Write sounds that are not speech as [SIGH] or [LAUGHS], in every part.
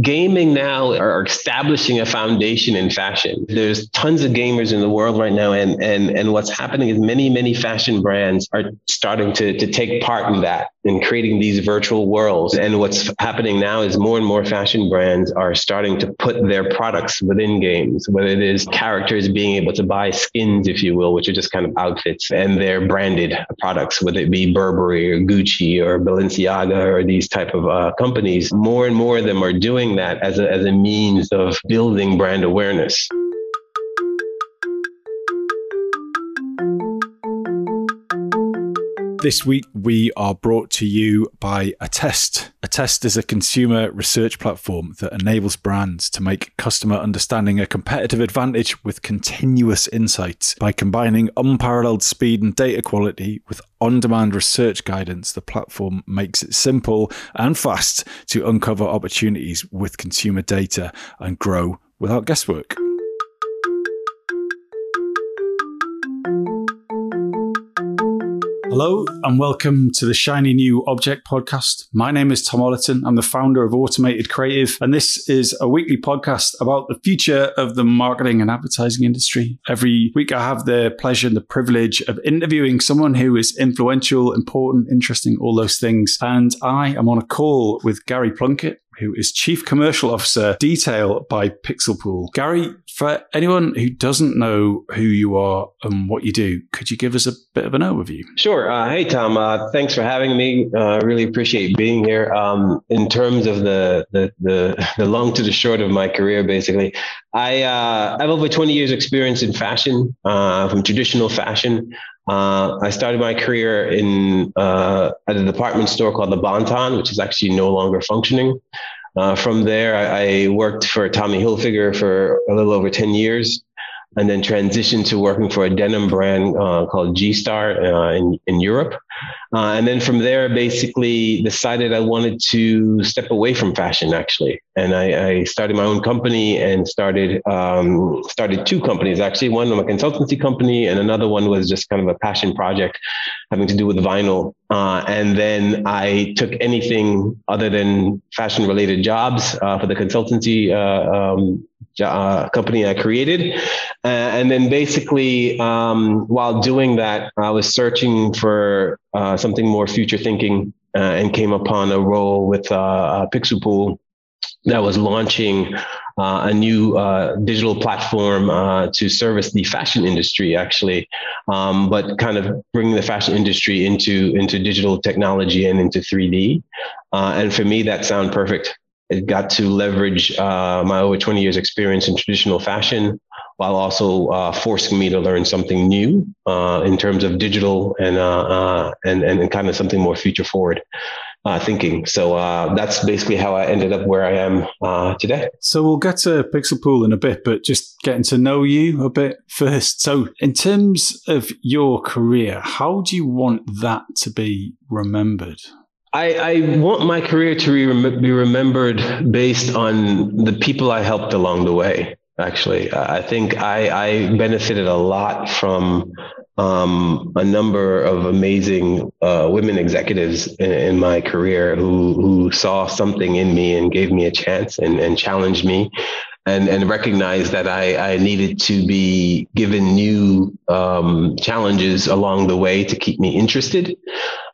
gaming now are establishing a foundation in fashion. There's tons of gamers in the world right now, and and and what's happening is many many fashion brands are starting to to take part in that in creating these virtual worlds. And what's happening now is more and more fashion brands are starting to put their products within games, whether it is characters being able to buy skins, if you will, which are just kind of outfits, and they're branded products, whether it be Burberry or Gucci or Balenciaga or these type of uh, companies. More and more of them are doing that as a, as a means of building brand awareness. This week, we are brought to you by Attest. Attest is a consumer research platform that enables brands to make customer understanding a competitive advantage with continuous insights. By combining unparalleled speed and data quality with on demand research guidance, the platform makes it simple and fast to uncover opportunities with consumer data and grow without guesswork. Hello and welcome to the Shiny New Object podcast. My name is Tom Ollerton. I'm the founder of Automated Creative, and this is a weekly podcast about the future of the marketing and advertising industry. Every week, I have the pleasure and the privilege of interviewing someone who is influential, important, interesting, all those things. And I am on a call with Gary Plunkett, who is Chief Commercial Officer Dtail by PixelPool. Gary, for anyone who doesn't know who you are and what you do, could you give us a bit of an overview? Sure. Uh, hey, Tom. Uh, thanks for having me. I uh, really appreciate being here. Um, in terms of the, the, the the long to the short of my career, basically, I uh, have over 20 years experience in fashion, uh, from traditional fashion. Uh, I started my career in uh, at a department store called the Bon-Ton, which is actually no longer functioning. Uh, from there, I, I, worked for Tommy Hilfiger for a little over 10 years and then transitioned to working for a denim brand uh, called G Star uh, in, in Europe. Uh, and then from there, basically decided I wanted to step away from fashion actually. And I, I started my own company and started um, started two companies actually. One was a consultancy company, and another one was just kind of a passion project having to do with vinyl. Uh, and then I took anything other than fashion related jobs uh, for the consultancy uh, um, uh, company I created. Uh, and then basically, um, while doing that, I was searching for something more future thinking and came upon a role with uh, PixelPool that was launching a new uh, digital platform uh, to service the fashion industry, actually, um, but kind of bringing the fashion industry into into digital technology and into 3D. and for me, that sounded perfect it got to leverage uh, my over 20 years experience in traditional fashion while also uh, forcing me to learn something new uh, in terms of digital and, uh, uh, and, and kind of something more future forward uh, thinking. So that's basically how I ended up where I am today. So we'll get to PixelPool in a bit, but just getting to know you a bit first. So in terms of your career, how do you want that to be remembered? I, I, want my career to re- be remembered based on the people I helped along the way. Actually, I think I, I benefited a lot from um, a number of amazing uh, women executives in, in, my career who who saw something in me and gave me a chance and, and challenged me and and recognized that I, I needed to be given new um, challenges along the way to keep me interested.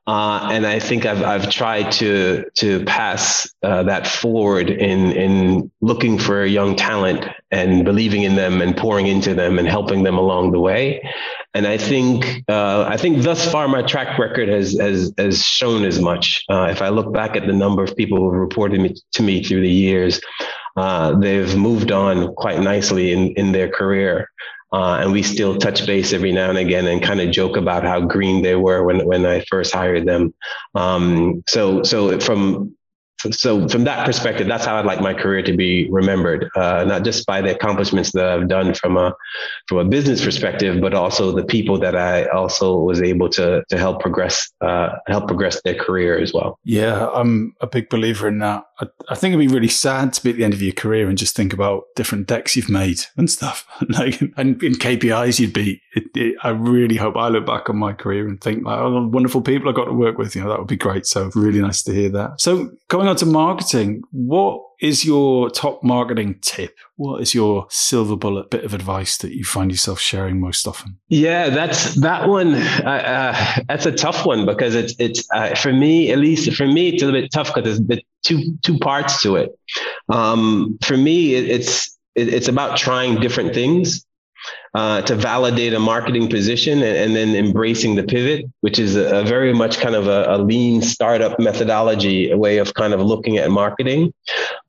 Uh, and I think I've I've tried to to pass uh, that forward in in looking for young talent and believing in them and pouring into them and helping them along the way. And I think uh, I think thus far my track record has has has shown as much. Uh, if I look back at the number of people who have reported me, to me through the years, uh, they've moved on quite nicely in in their career. Uh, and we still touch base every now and again and kind of joke about how green they were when, when I first hired them. Um, so, so from so from that perspective, that's how I'd like my career to be remembered, uh, not just by the accomplishments that I've done from a from a business perspective, but also the people that I also was able to to help progress uh, help progress their career as well. Yeah, I'm a big believer in that. I, I, think it'd be really sad to be at the end of your career and just think about different decks you've made and stuff, [LAUGHS] like and in KPIs you'd beat. It, it, I really hope I look back on my career and think like, oh, wonderful people I got to work with. You know, that would be great. So really nice to hear that. So going on to marketing, what is your top marketing tip? What is your silver bullet bit of advice that you find yourself sharing most often? Yeah, that's that one. Uh, uh, that's a tough one because it's it's uh, for me at least for me it's a little bit tough because there's two two parts to it. Um, for me, it, it's it, it's about trying different things uh, to validate a marketing position and, and, then embracing the pivot, which is a, a very much kind of a, a, lean startup methodology, a way of kind of looking at marketing.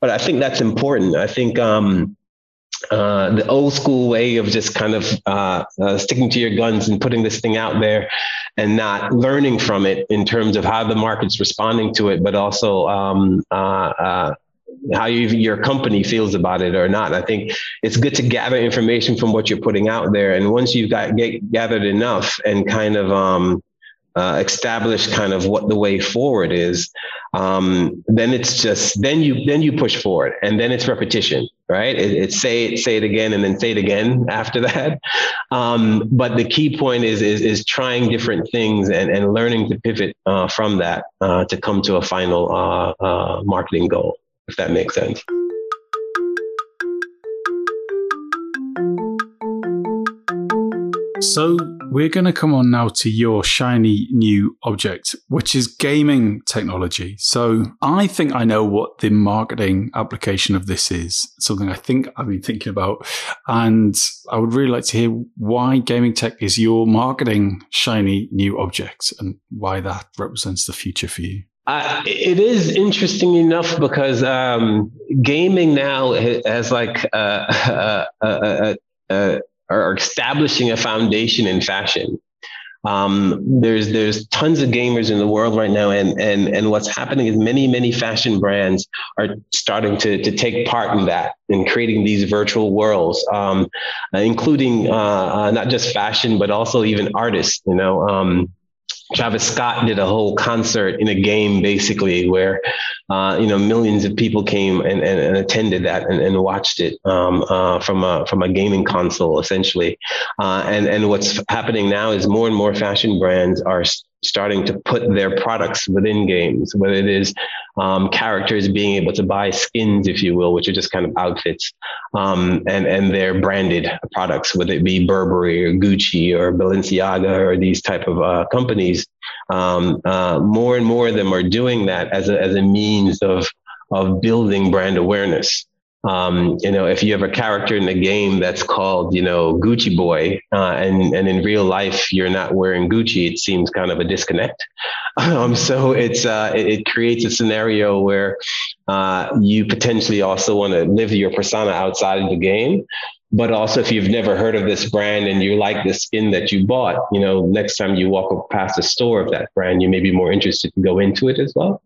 But I think that's important. I think um, uh, the old school way of just kind of uh, uh, sticking to your guns and putting this thing out there and not learning from it in terms of how the market's responding to it, but also um, uh, uh, how you, your company feels about it or not. I think it's good to gather information from what you're putting out there, and once you've got get, gathered enough and kind of um, uh, establish kind of what the way forward is, um, then it's just then you then you push forward, and then it's repetition, right? It, say it, say it again, and then say it again [LAUGHS] after that. Um, but the key point is is is trying different things and and learning to pivot uh, from that uh, to come to a final uh, uh, marketing goal if that makes sense. So, we're going to come on now to your shiny new object, which is gaming technology. So, I think I know what the marketing application of this is, something I think I've been thinking about. And I would really like to hear why gaming tech is your marketing shiny new object and why that represents the future for you. Uh, it is interesting enough because um, gaming now has like [LAUGHS] uh, uh, uh, are establishing a foundation in fashion. Um, there's there's tons of gamers in the world right now, and and and what's happening is many many fashion brands are starting to to take part in that in creating these virtual worlds, um, including not just fashion but also even artists. You know. Travis Scott did a whole concert in a game, basically, where uh, you know millions of people came and, and, and attended that and, and watched it um, uh, from a from a gaming console, essentially. Uh, and and what's happening now is more and more fashion brands are starting to put their products within games, whether it is um, characters being able to buy skins, if you will, which are just kind of outfits, um, and and their branded products, whether it be Burberry or Gucci or Balenciaga or these type of uh, companies. Um, uh, more and more of them are doing that as a as a means of of building brand awareness. Um, you know, if you have a character in the game that's called, you know, Gucci Boy, uh, and and in real life you're not wearing Gucci, it seems kind of a disconnect. [LAUGHS] Um, so it's uh, it, it, creates a scenario where uh, you potentially also want to live your persona outside of the game. But also, if you've never heard of this brand and you like the skin that you bought, you know, next time you walk past a store of that brand, you may be more interested to go into it as well.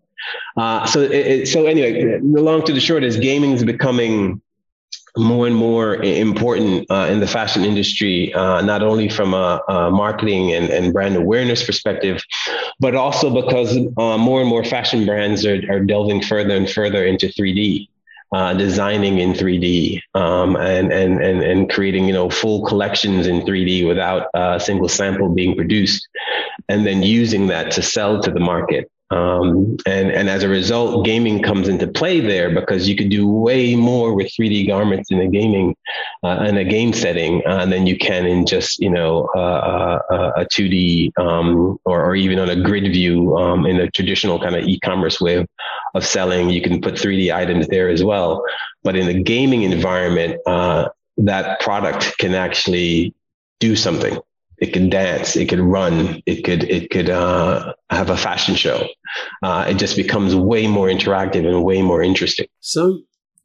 Uh, so, it, so anyway, the long to the short is gaming is becoming more and more important uh, in the fashion industry, uh, not only from a, a, marketing and, and brand awareness perspective, but also because uh, more and more fashion brands are, are delving further and further into 3D. Uh, designing in 3D um, and, and and and creating you know full collections in 3D without a single sample being produced, and then using that to sell to the market. Um, and, and as a result, gaming comes into play there because you could do way more with 3D garments in a gaming, uh, in a game setting uh, than you can in just, you know, uh, uh a 2D um, or, or even on a grid view um, in a traditional kind of e-commerce way of, of selling. You can put 3D items there as well. But in the gaming environment, uh, that product can actually do something it could dance, it could run, it could it could uh, have a fashion show. Uh, it just becomes way more interactive and way more interesting. So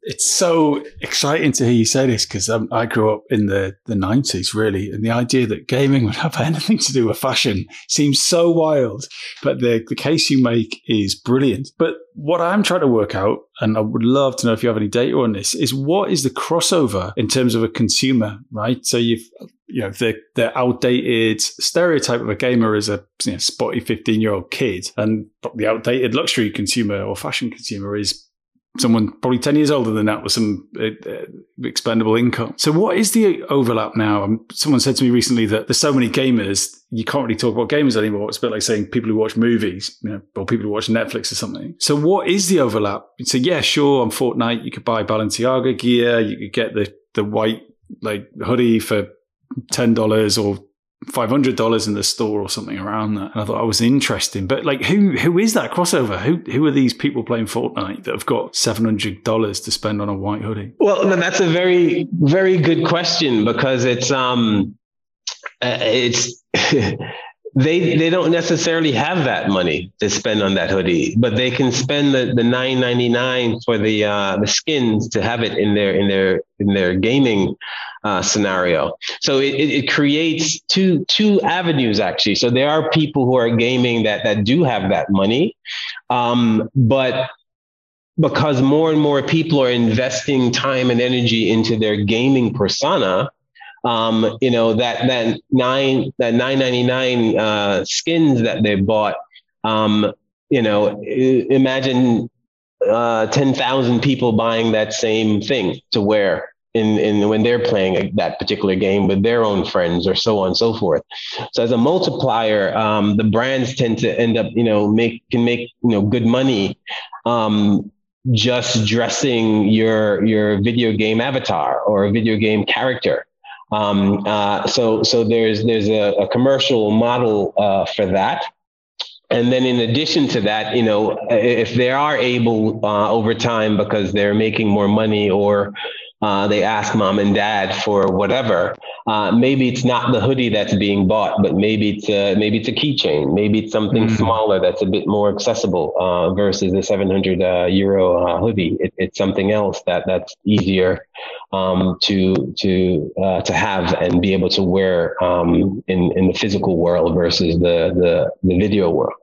it's so exciting to hear you say this because um, I grew up in the, the 90s, really. And the idea that gaming [LAUGHS] would have anything to do with fashion seems so wild. But the, the case you make is brilliant. But what I'm trying to work out, and I would love to know if you have any data on this, is what is the crossover in terms of a consumer, right? So you've you know the the outdated stereotype of a gamer is a you know, spotty 15 year old kid and the outdated luxury consumer or fashion consumer is someone probably 10 years older than that with some uh, uh, expendable income. So, what is the overlap now? Um, someone said to me recently that there's so many gamers, you can't really talk about gamers anymore. It's a bit like saying people who watch movies, you know, or people who watch Netflix or something. So, what is the overlap? So, yeah, sure, on Fortnite, you could buy Balenciaga gear, you could get the, the white like hoodie for $10 or five hundred dollars in the store or something around that. And I thought I was interesting. But like who who is that crossover? Who who are these people playing Fortnite that have got seven hundred dollars to spend on a white hoodie? Well, that's a very, very good question because it's um uh, it's [LAUGHS] they they don't necessarily have that money to spend on that hoodie, but they can spend the, the nine ninety nine for the uh, the skins to have it in their in their in their gaming uh, scenario. So it, it creates two two avenues actually. So there are people who are gaming that that do have that money, um, but because more and more people are investing time and energy into their gaming persona, um, you know that that nine that nine ninety nine uh, skins that they bought. Um, you know, imagine uh, ten thousand people buying that same thing to wear in, in when they're playing that particular game with their own friends or so on and so forth. So as a multiplier, um, the brands tend to end up, you know, make can make you know good money um, just dressing your your video game avatar or a video game character. Um, uh, so so there's there's a, a commercial model uh, for that. And then in addition to that, you know, if they are able uh, over time because they're making more money or uh, they ask mom and dad for whatever. Uh, maybe it's not the hoodie that's being bought, but maybe it's a, maybe it's a keychain. Maybe it's something mm-hmm. smaller that's a bit more accessible uh, versus the 700 uh, euro uh, hoodie. It, it's something else that that's easier um, to to uh, to have and be able to wear um, in in the physical world versus the the, the video world.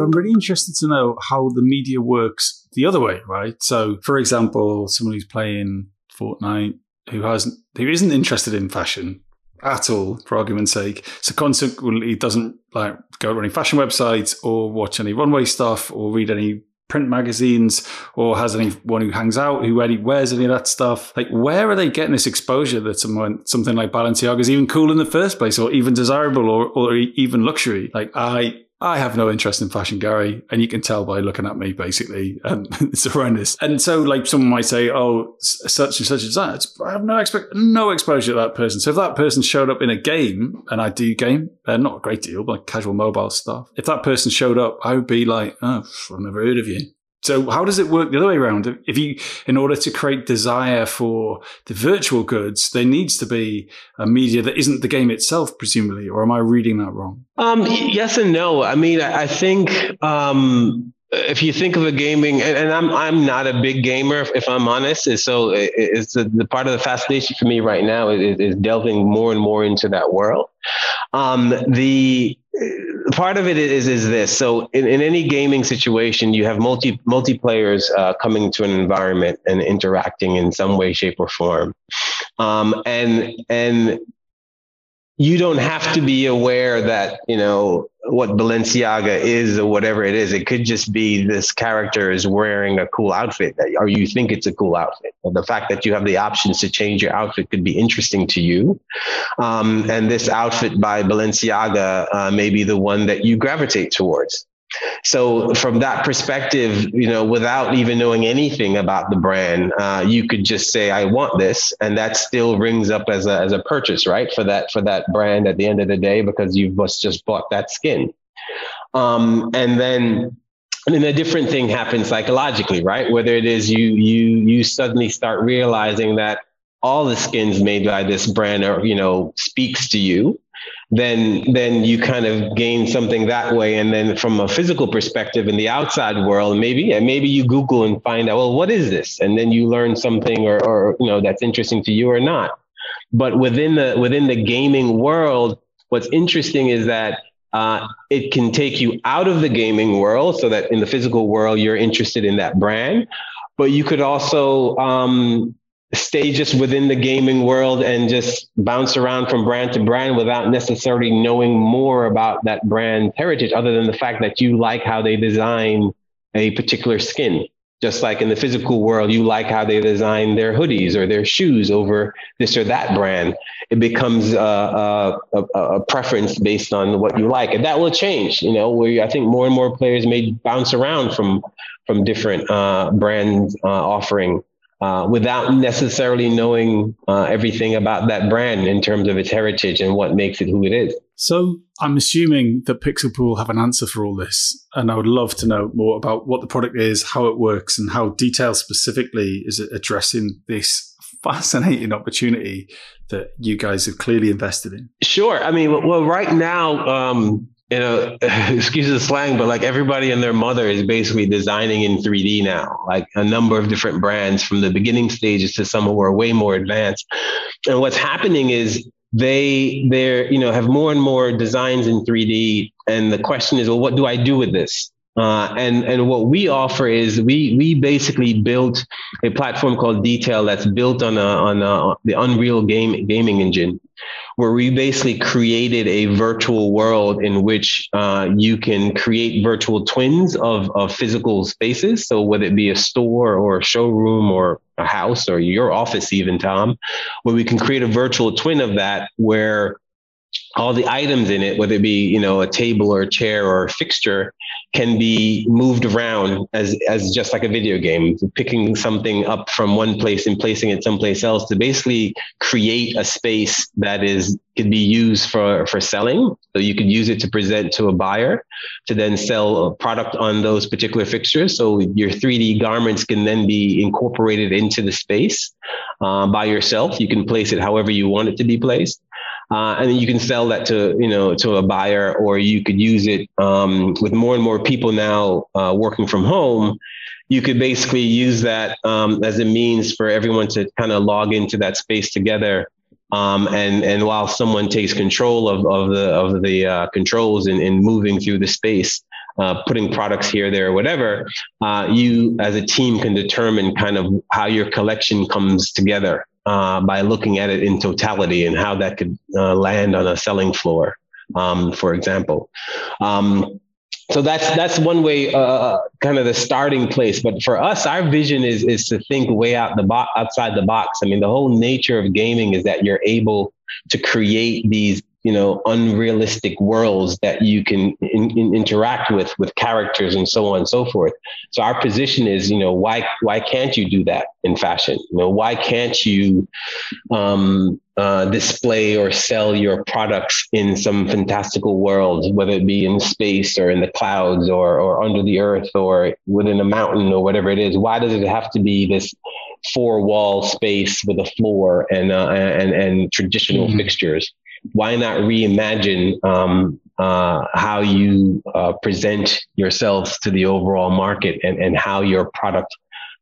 I'm really interested to know how the media works the other way, right? So, for example, someone who's playing Fortnite who hasn't who isn't interested in fashion at all, for argument's sake, so consequently doesn't like go to any fashion websites or watch any runway stuff or read any print magazines or has anyone who hangs out who already wears any of that stuff. Like where are they getting this exposure that someone something like balenciaga is even cool in the first place or even desirable or, or even luxury? Like i I have no interest in fashion, Gary, and you can tell by looking at me, basically. And [LAUGHS] it's horrendous. And so, like, someone might say, "Oh, such and such as that." I have no expect no exposure to that person. So if that person showed up in a game, and I do game, uh, not a great deal, but like casual mobile stuff. If that person showed up, I would be like, "Oh, I've never heard of you." So how does it work the other way around? If you, in order to create desire for the virtual goods, there needs to be a media that isn't the game itself, presumably, or am I reading that wrong? Um, yes and no. I mean, I think um, if you think of a gaming, and, and, I'm I'm not a big gamer, if I'm honest. So it's the, the part of the fascination for me right now is, is delving more and more into that world. Um, the part of it is is this. So in, in any gaming situation, you have multi multiplayers uh, coming to an environment and interacting in some way, shape, or form, um, and and you don't have to be aware that you know what Balenciaga is or whatever it is. It could just be this character is wearing a cool outfit, or you think it's a cool outfit. the fact that you have the options to change your outfit could be interesting to you. Um, and this outfit by Balenciaga uh, may be the one that you gravitate towards. So from that perspective, you know, without even knowing anything about the brand, uh, you could just say, "I want this," and that still rings up as a as a purchase, right? For that for that brand at the end of the day, because you've just bought that skin. Um, and then and then a different thing happens psychologically, right? Whether it is you you you suddenly start realizing that all the skins made by this brand are, you know, speaks to you, then then you kind of gain something that way. And then from a physical perspective in the outside world, maybe yeah, maybe you Google and find out, well, what is this? And then you learn something or or you know that's interesting to you or not. But within the within the gaming world, what's interesting is that uh, it can take you out of the gaming world so that in the physical world you're interested in that brand but you could also um, stay just within the gaming world and just bounce around from brand to brand without necessarily knowing more about that brand heritage other than the fact that you like how they design a particular skin. Just like in the physical world you like how they design their hoodies or their shoes over this or that brand. It becomes a, a, a, preference based on what you like. And that will change you know where i think more and more players may bounce around from from different uh, brand uh, offering uh, without necessarily knowing uh, everything about that brand in terms of its heritage and what makes it who it is. So I'm assuming that PixelPool have an answer for all this, and I would love to know more about what the product is, how it works, and how Dtail specifically is it addressing this [LAUGHS] fascinating opportunity that you guys have clearly invested in. Sure. I mean, well, right now, um, you know, [LAUGHS] excuse the slang, but like everybody and their mother is basically designing in 3D now, like a number of different brands from the beginning stages to some who are way more advanced. And what's happening is they they're you know have more and more designs in 3D, and the question is, well, what do I do with this? Uh, and and what we offer is we we basically built a platform called Dtail that's built on a, on a, the Unreal game gaming engine, where we basically created a virtual world in which uh, you can create virtual twins of, of physical spaces. So whether it be a store or a showroom or a house or your office, even Tom, where we can create a virtual twin of that where all the items in it, whether it be you know a table or a chair or a fixture, can be moved around as as just like a video game, picking something up from one place and placing it someplace else to basically create a space that is could be used for for selling. So you could use it to present to a buyer to then sell a product on those particular fixtures. So your 3D garments can then be incorporated into the space uh, by yourself. You can place it however you want it to be placed. Uh, and then you can sell that to you know to a buyer, or you could use it um, with more and more people now uh, working from home. You could basically use that um, as a means for everyone to kind of log into that space together. Um, and and while someone takes control of, of the of the uh, controls in, in moving through the space, uh, putting products here, there, whatever, uh, you as a team can determine kind of how your collection comes together uh, by looking at it in totality and how that could uh, land on a selling floor, um, for example. Um, so that's that's one way, uh, kind of the starting place. But for us, our vision is is to think way out the box, outside the box. I mean, the whole nature of gaming is that you're able to create these you know unrealistic worlds that you can in, in interact with with characters and so on and so forth. So our position is you know why why can't you do that in fashion? You know why can't you um, uh, display or sell your products in some fantastical world whether it be in space or in the clouds or or under the earth or within a mountain or whatever it is? Why does it have to be this four wall space with a floor and uh, and and traditional mm-hmm. fixtures why not reimagine um, uh, how you uh, present yourselves to the overall market and, and how your product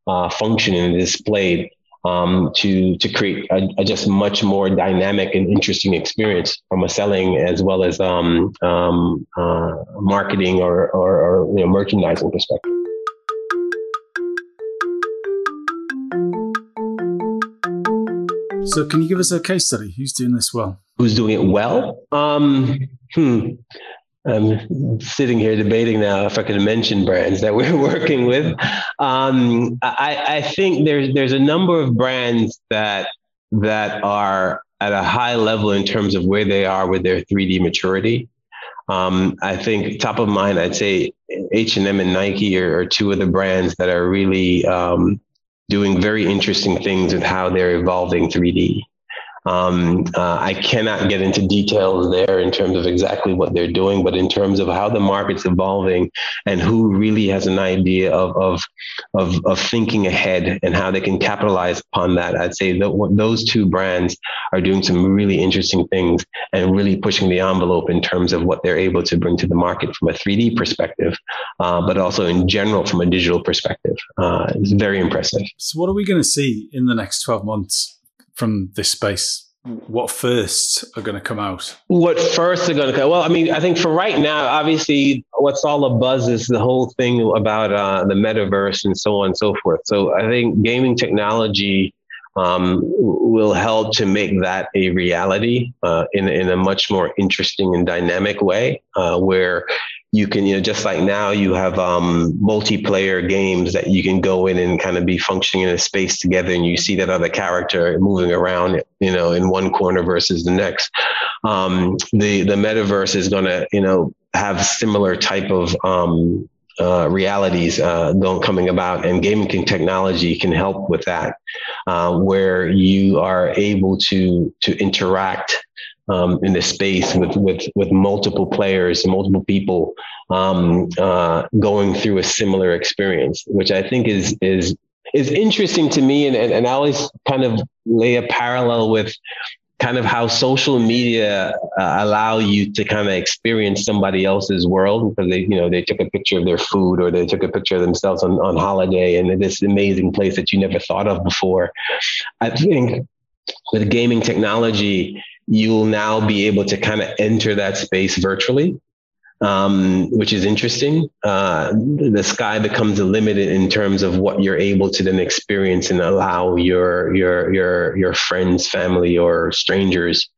uh, function and displayed um, to to create a, a, just much more dynamic and interesting experience from a selling as well as um, um uh, marketing or, or, or you know, merchandising perspective. So, can you give us a case study? Who's doing this well? Who's doing it well? Um, hmm. I'm sitting here debating now if I could mention brands that we're [LAUGHS] working with. Um, I, I think there's there's a number of brands that that are at a high level in terms of where they are with their 3D maturity. Um, I think top of mind, I'd say H and M and Nike are, are, two of the brands that are really um, doing very interesting things with how they're evolving 3D. Um, uh, I cannot get into details there in terms of exactly what they're doing, but in terms of how the market's evolving and who really has an idea of of of, of thinking ahead and how they can capitalize upon that, I'd say that those two brands are doing some really interesting things and really pushing the envelope in terms of what they're able to bring to the market from a 3D perspective, uh, but also in general from a digital perspective. Uh, it's very impressive. So, what are we going to see in the next 12 months from this space? What firsts are going to come out? What first are going to come? Well, I mean, I think for right now, obviously, what's all a buzz is the whole thing about uh, the metaverse and so on and so forth. So I think gaming technology um, will help to make that a reality uh, in, in a much more interesting and dynamic way, uh, where you can, you know, just like now you have um, multiplayer games that you can go in and kind of be functioning in a space together and you see that other character moving around, you know, in one corner versus the next. Um, the, the metaverse is going to, you know, have similar type of um, uh, realities uh, going coming about, and gaming technology can help with that, uh, where you are able to to interact um, in this space with with with multiple players, multiple people um, uh, going through a similar experience, which I think is is is interesting to me, and, and, and I always kind of lay a parallel with kind of how social media uh, allow you to kind of experience somebody else's world because they you know they took a picture of their food or they took a picture of themselves on, on holiday and this amazing place that you never thought of before. I think with gaming technology you'll now be able to kind of enter that space virtually um, which is interesting. Uh, the sky becomes limited in terms of what you're able to then experience and allow your your your your friends, family, or strangers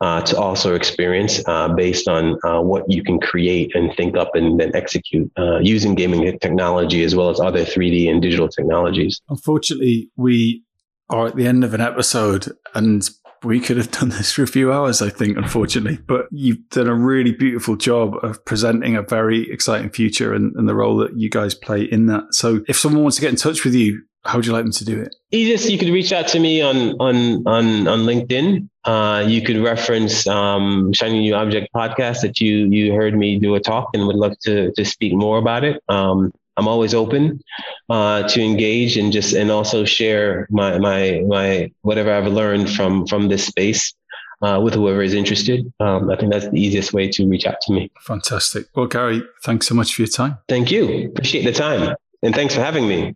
uh, to also experience uh, based on uh, what you can create and think up and then execute uh, using gaming technology as well as other 3D and digital technologies. Unfortunately, we are at the end of an episode and we could have done this for a few hours, I think, unfortunately. But you've done a really beautiful job of presenting a very exciting future and, and, the role that you guys play in that. So if someone wants to get in touch with you, how would you like them to do it? Easiest, you could reach out to me on on on on LinkedIn. Uh, you could reference um, Shiny New Object podcast that you you heard me do a talk and would love to to speak more about it. Um, I'm always open uh, to engage and just and also share my my my whatever I've learned from from this space uh, with whoever is interested. Um, I think that's the easiest way to reach out to me. Fantastic. Well, Gary, thanks so much for your time. Thank you. Appreciate the time, and thanks for having me.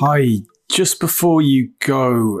Hi. Just before you go,